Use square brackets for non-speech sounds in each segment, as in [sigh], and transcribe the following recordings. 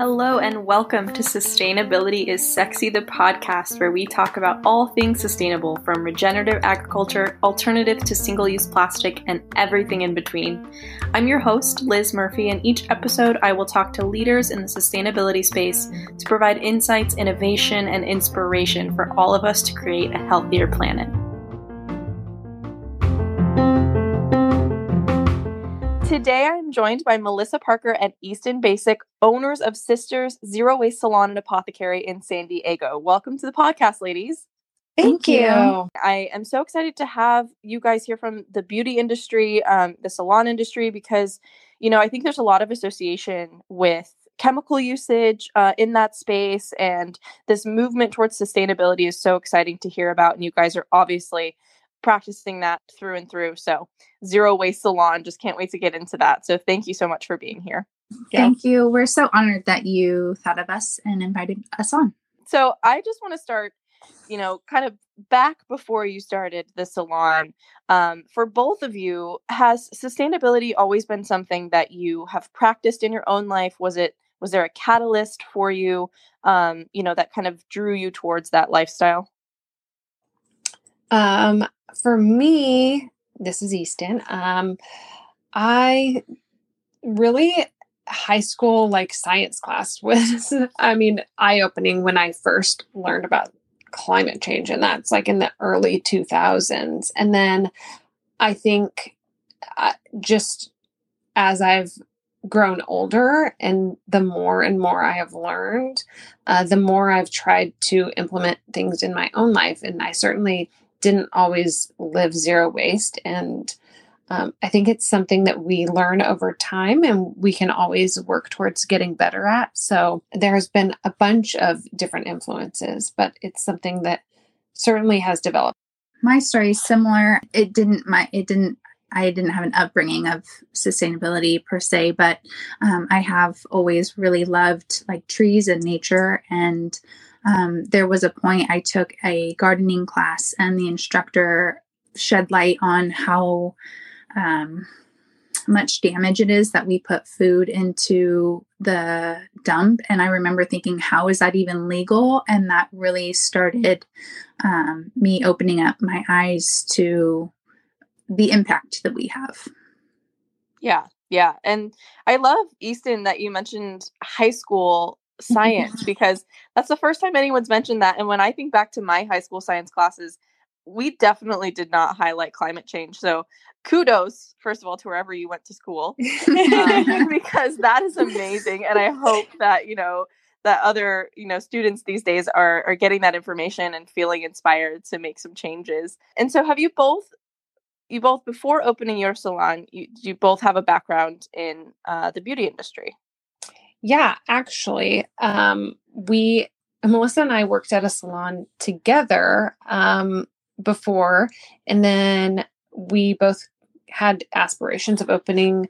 Hello, and welcome to Sustainability is Sexy, the podcast where we talk about all things sustainable from regenerative agriculture, alternatives to single use plastic, and everything in between. I'm your host, Liz Murphy, and each episode I will talk to leaders in the sustainability space to provide insights, innovation, and inspiration for all of us to create a healthier planet. Today, I'm joined by Melissa Parker and Easton Bajsec, owners of Scisters Zero Waste Salon and Apothecary in San Diego. Welcome to the podcast, ladies. Thank, Thank you. you. I am so excited to have you guys here from the beauty industry, um, the salon industry, because, you know, I think there's a lot of association with chemical usage uh, in that space. And this movement towards sustainability is so exciting to hear about. And you guys are obviously practicing that through and through. So, Zero Waste Salon, just can't wait to get into that. So, thank you so much for being here. Yeah. Thank you. We're so honored that you thought of us and invited us on. So, I just want to start, you know, kind of back before you started the salon. Um, for both of you, has sustainability always been something that you have practiced in your own life? Was it was there a catalyst for you um, you know that kind of drew you towards that lifestyle um, for me, this is Easton. Um, I really high school like science class [laughs] was I mean eye opening when I first learned about climate change and that's like in the early 2000s and then I think uh, just as I've grown older and the more and more I have learned, uh, the more I've tried to implement things in my own life. And I certainly didn't always live zero waste. And um, I think it's something that we learn over time and we can always work towards getting better at. So there has been a bunch of different influences, but it's something that certainly has developed. My story is similar. It didn't my it didn't I didn't have an upbringing of sustainability per se, but um, I have always really loved like trees and nature and um, there was a point I took a gardening class, and the instructor shed light on how um, much damage it is that we put food into the dump. And I remember thinking, how is that even legal? And that really started um, me opening up my eyes to the impact that we have. Yeah, yeah. And I love, Easton, that you mentioned high school science [laughs] because that's the first time anyone's mentioned that. And when I think back to my high school science classes, we definitely did not highlight climate change. So kudos, first of all, to wherever you went to school, um, [laughs] because that is amazing. And I hope that, you know, that other you know students these days are are getting that information and feeling inspired to make some changes and so have you both you both before opening your salon you, you both have a background in uh, the beauty industry yeah, actually, um, we Melissa and I worked at a salon together um, before, and then we both had aspirations of opening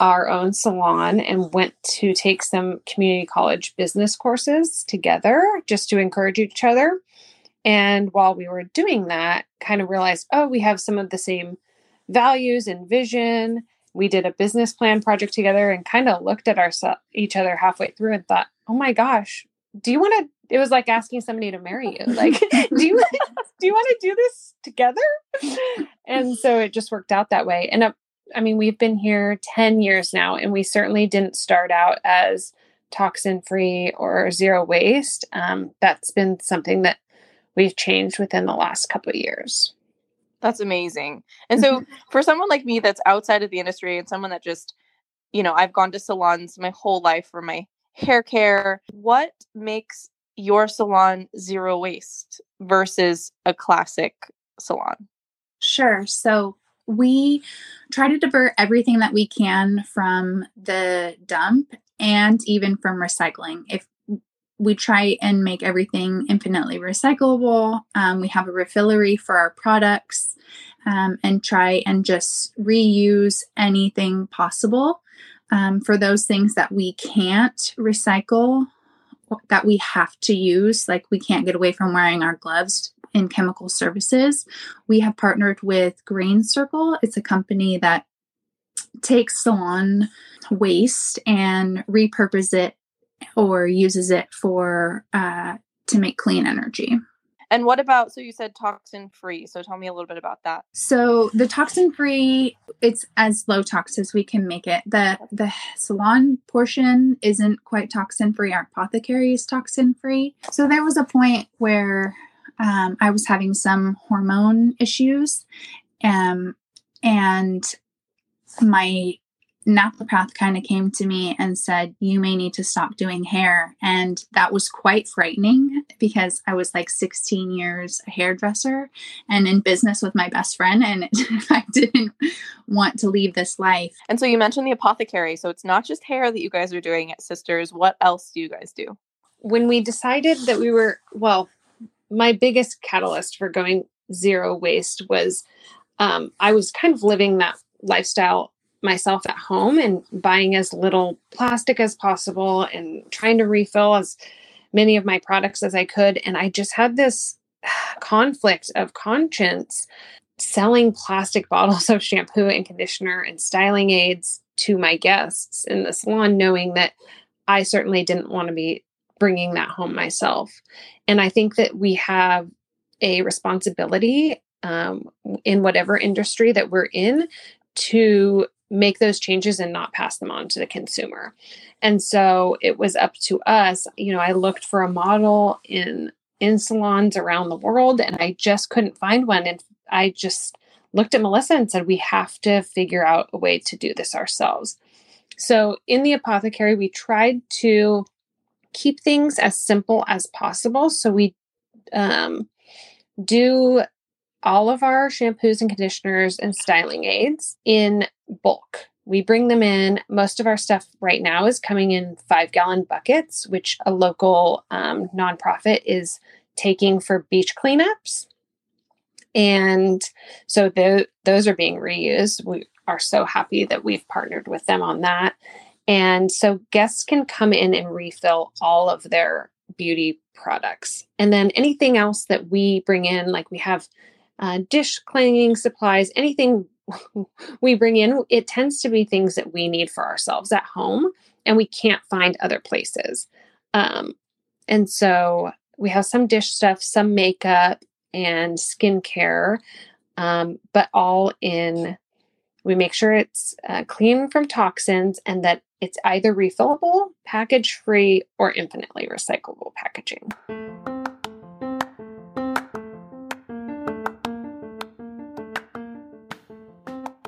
our own salon and went to take some community college business courses together just to encourage each other. And while we were doing that, kind of realized, oh, we have some of the same values and vision we did a business plan project together and kind of looked at our each other halfway through and thought, "Oh my gosh, do you want to?" It was like asking somebody to marry you. [laughs] Like, do you do you want to do this together? And so it just worked out that way. And uh, I mean, we've been here ten years now, and we certainly didn't start out as toxin free or zero waste. Um, that's been something that we've changed within the last couple of years. That's amazing. And [laughs] so for someone like me that's outside of the industry and someone that just, you know, I've gone to salons my whole life for my hair care, what makes your salon zero waste versus a classic salon? Sure. So we try to divert everything that we can from the dump and even from recycling. If we try and make everything infinitely recyclable. Um, we have a refillery for our products um, and try and just reuse anything possible. Um, for those things that we can't recycle, that we have to use, like we can't get away from wearing our gloves in chemical services, we have partnered with Green Circle. It's a company that takes salon waste and repurpose it or uses it for uh, to make clean energy. And what about, so you said toxin free. So tell me a little bit about that. So the toxin free, it's as low tox as we can make it. The the salon portion isn't quite toxin free. Our apothecary is toxin free. So there was a point where um, I was having some hormone issues. Um, and my naturopath kind of came to me and said, You may need to stop doing hair. And that was quite frightening because I was like 16 years a hairdresser and in business with my best friend. And [laughs] I didn't want to leave this life. And so you mentioned the apothecary. So it's not just hair that you guys are doing at Scisters. What else do you guys do? When we decided that we were, well, my biggest catalyst for going zero waste was um, I was kind of living that lifestyle myself at home and buying as little plastic as possible and trying to refill as many of my products as I could. And I just had this [sighs] conflict of conscience selling plastic bottles [laughs] of shampoo and conditioner and styling aids to my guests in the salon, knowing that I certainly didn't want to be bringing that home myself. And I think that we have a responsibility um, in whatever industry that we're in to make those changes and not pass them on to the consumer. And so it was up to us. You know, I looked for a model in in salons around the world and I just couldn't find one. And I just looked at Melissa and said, we have to figure out a way to do this ourselves. So in the apothecary, we tried to keep things as simple as possible. So we um, do all of our shampoos and conditioners and styling aids in bulk. We bring them in. Most of our stuff right now is coming in five gallon buckets, which a local um, nonprofit is taking for beach cleanups. And so the, those are being reused. We are so happy that we've partnered with them on that. And so guests can come in and refill all of their beauty products. And then anything else that we bring in, like we have uh, dish cleaning supplies, anything [laughs] we bring in, it tends to be things that we need for ourselves at home and we can't find other places. Um, and so we have some dish stuff, some makeup, and skincare, um, but all in. We make sure it's uh, clean from toxins and that it's either refillable, package free, or infinitely recyclable packaging.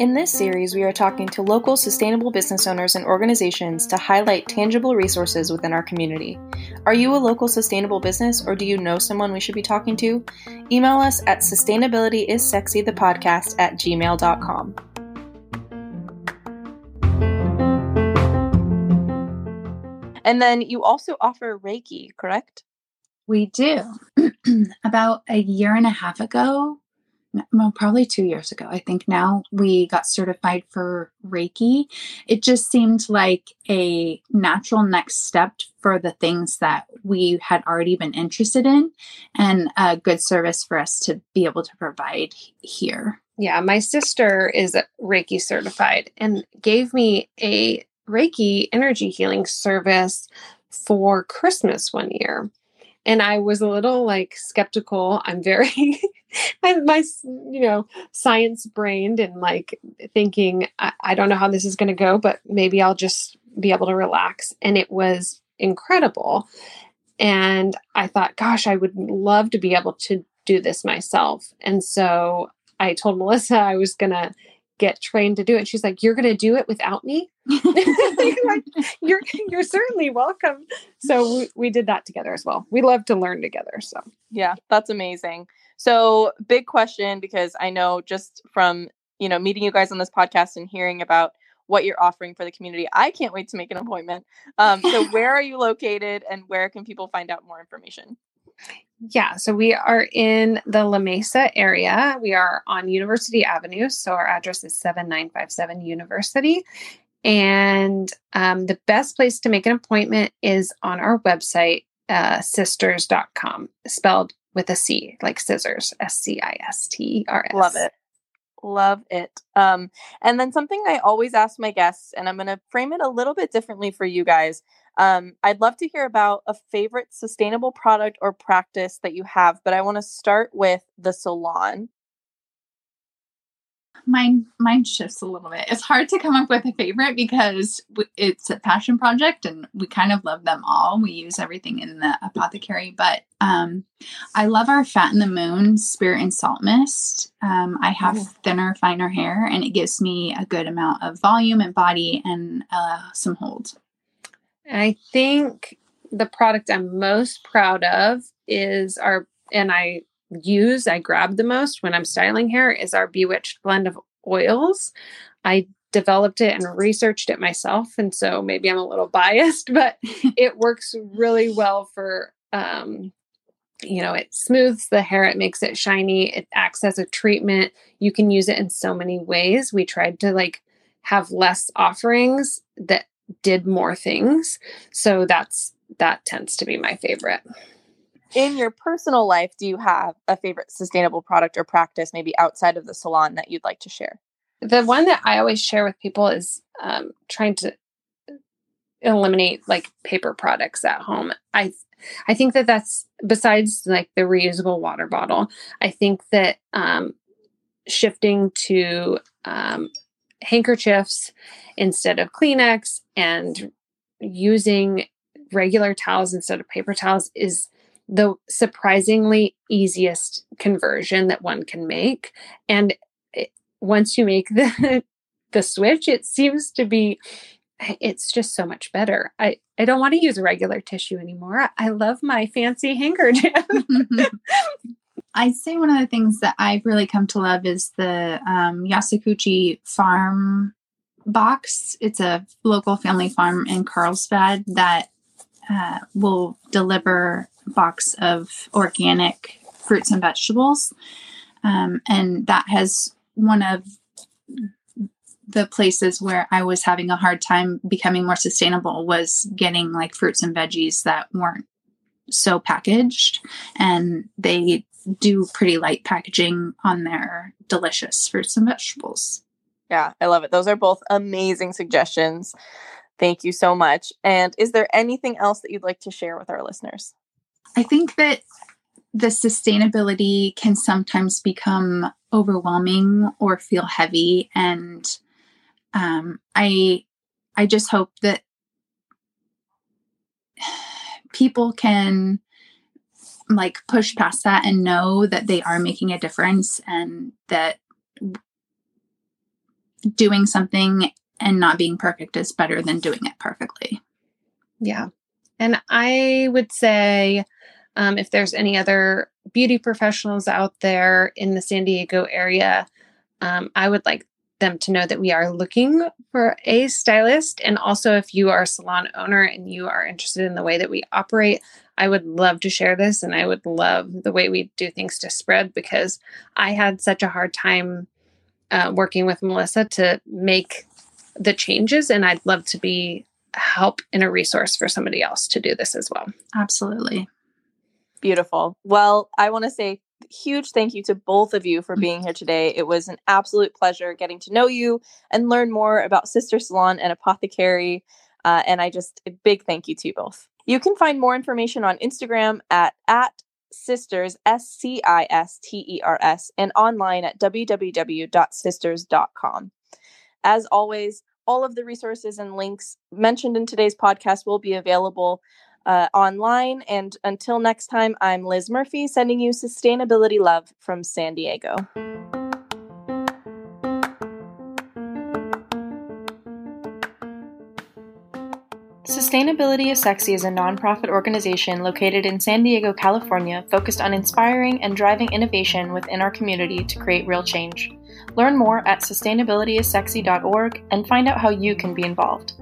In this series, we are talking to local sustainable business owners and organizations to highlight tangible resources within our community. Are you a local sustainable business or do you know someone we should be talking to? Email us at sustainabilityissexythepodcast at gmail.com. And then you also offer Reiki, correct? We do. [clears throat] About a year and a half ago, well, probably two years ago, I think now we got certified for Reiki. It just seemed like a natural next step for the things that we had already been interested in and a good service for us to be able to provide here. Yeah, my sister is Reiki certified and gave me a Reiki energy healing service for Christmas one year and I was a little like skeptical. I'm very, I'm [laughs] my, you know, science brained and like thinking, I, I don't know how this is going to go, but maybe I'll just be able to relax. And it was incredible. And I thought, gosh, I would love to be able to do this myself. And so I told Melissa I was going to get trained to do it. She's like, "You're going to do it without me?" [laughs] [laughs] like, you're you're certainly welcome. So we, we did that together as well. We love to learn together. So yeah, that's amazing. So big question because I know just from you know meeting you guys on this podcast and hearing about what you're offering for the community, I can't wait to make an appointment. Um, so [laughs] where are you located, and where can people find out more information? Yeah, so we are in the La Mesa area. We are on University Avenue. So our address is 7957 University. And um, the best place to make an appointment is on our website, uh, scisters.com, spelled with a C, like scissors, S C I S T E R S. Love it. Love it. Um, and then something I always ask my guests, and I'm going to frame it a little bit differently for you guys. Um, I'd love to hear about a favorite sustainable product or practice that you have, but I want to start with the salon mine mine shifts a little bit. It's hard to come up with a favorite because it's a passion project and we kind of love them all. We use everything in the apothecary, but um, I love our Fat and the Moon Spirit and Salt Mist. Um, I have thinner, finer hair, and it gives me a good amount of volume and body and uh, some hold. I think the product I'm most proud of is our, and I use, I grab the most when I'm styling hair is our Bewitched blend of oils. I developed it and researched it myself. And so maybe I'm a little biased, [laughs] but [laughs] it works really well for, um, you know, it smooths the hair, it makes it shiny, it acts as a treatment. You can use it in so many ways. We tried to like have less offerings that did more things. So that's that tends to be my favorite in your personal life, do you have a favorite sustainable product or practice, maybe outside of the salon, that you'd like to share? The one that I always share with people is um, trying to eliminate like paper products at home. I I think that that's besides like the reusable water bottle. I think that um, shifting to um, handkerchiefs instead of Kleenex and using regular towels instead of paper towels is the surprisingly easiest conversion that one can make. And it, once you make the [laughs] the switch, it seems to be it's just so much better. I, I don't want to use regular tissue anymore. I love my fancy handkerchief. [laughs] [laughs] I'd say one of the things that I've really come to love is the um, Yasukochi farm box. It's a local family farm in Carlsbad that uh, will deliver box of organic fruits and vegetables. Um, and that has one of the places where I was having a hard time becoming more sustainable was getting like fruits and veggies that weren't so packaged and they do pretty light packaging on their delicious fruits and vegetables. Yeah, I love it. Those are both amazing suggestions. Thank you so much. And is there anything else that you'd like to share with our listeners? I think that the sustainability can sometimes become overwhelming or feel heavy and um, i i just hope that people can like push past that and know that they are making a difference and that doing something and not being perfect is better than doing it perfectly. Yeah. And I would say um, if there's any other beauty professionals out there in the San Diego area, um, I would like them to know that we are looking for a stylist. And also, if you are a salon owner and you are interested in the way that we operate, I would love to share this and I would love the way we do things to spread because I had such a hard time uh, working with Melissa to make the changes. And I'd love to be help and a resource for somebody else to do this as well. Absolutely. Beautiful. Well, I want to say huge thank you to both of you for being here today. It was an absolute pleasure getting to know you and learn more about Scister Salon and Apothecary. Uh, and I just a big thank you to you both. You can find more information on Instagram at at scisters s c i s t e r s and online at www.scisters.com. As always, all of the resources and links mentioned in today's podcast will be available uh, online. And until next time, I'm Liz Murphy sending you sustainability love from San Diego. Sustainability is Sexy is a nonprofit organization located in San Diego, California, focused on inspiring and driving innovation within our community to create real change. Learn more at sustainabilityissexy.org and find out how you can be involved.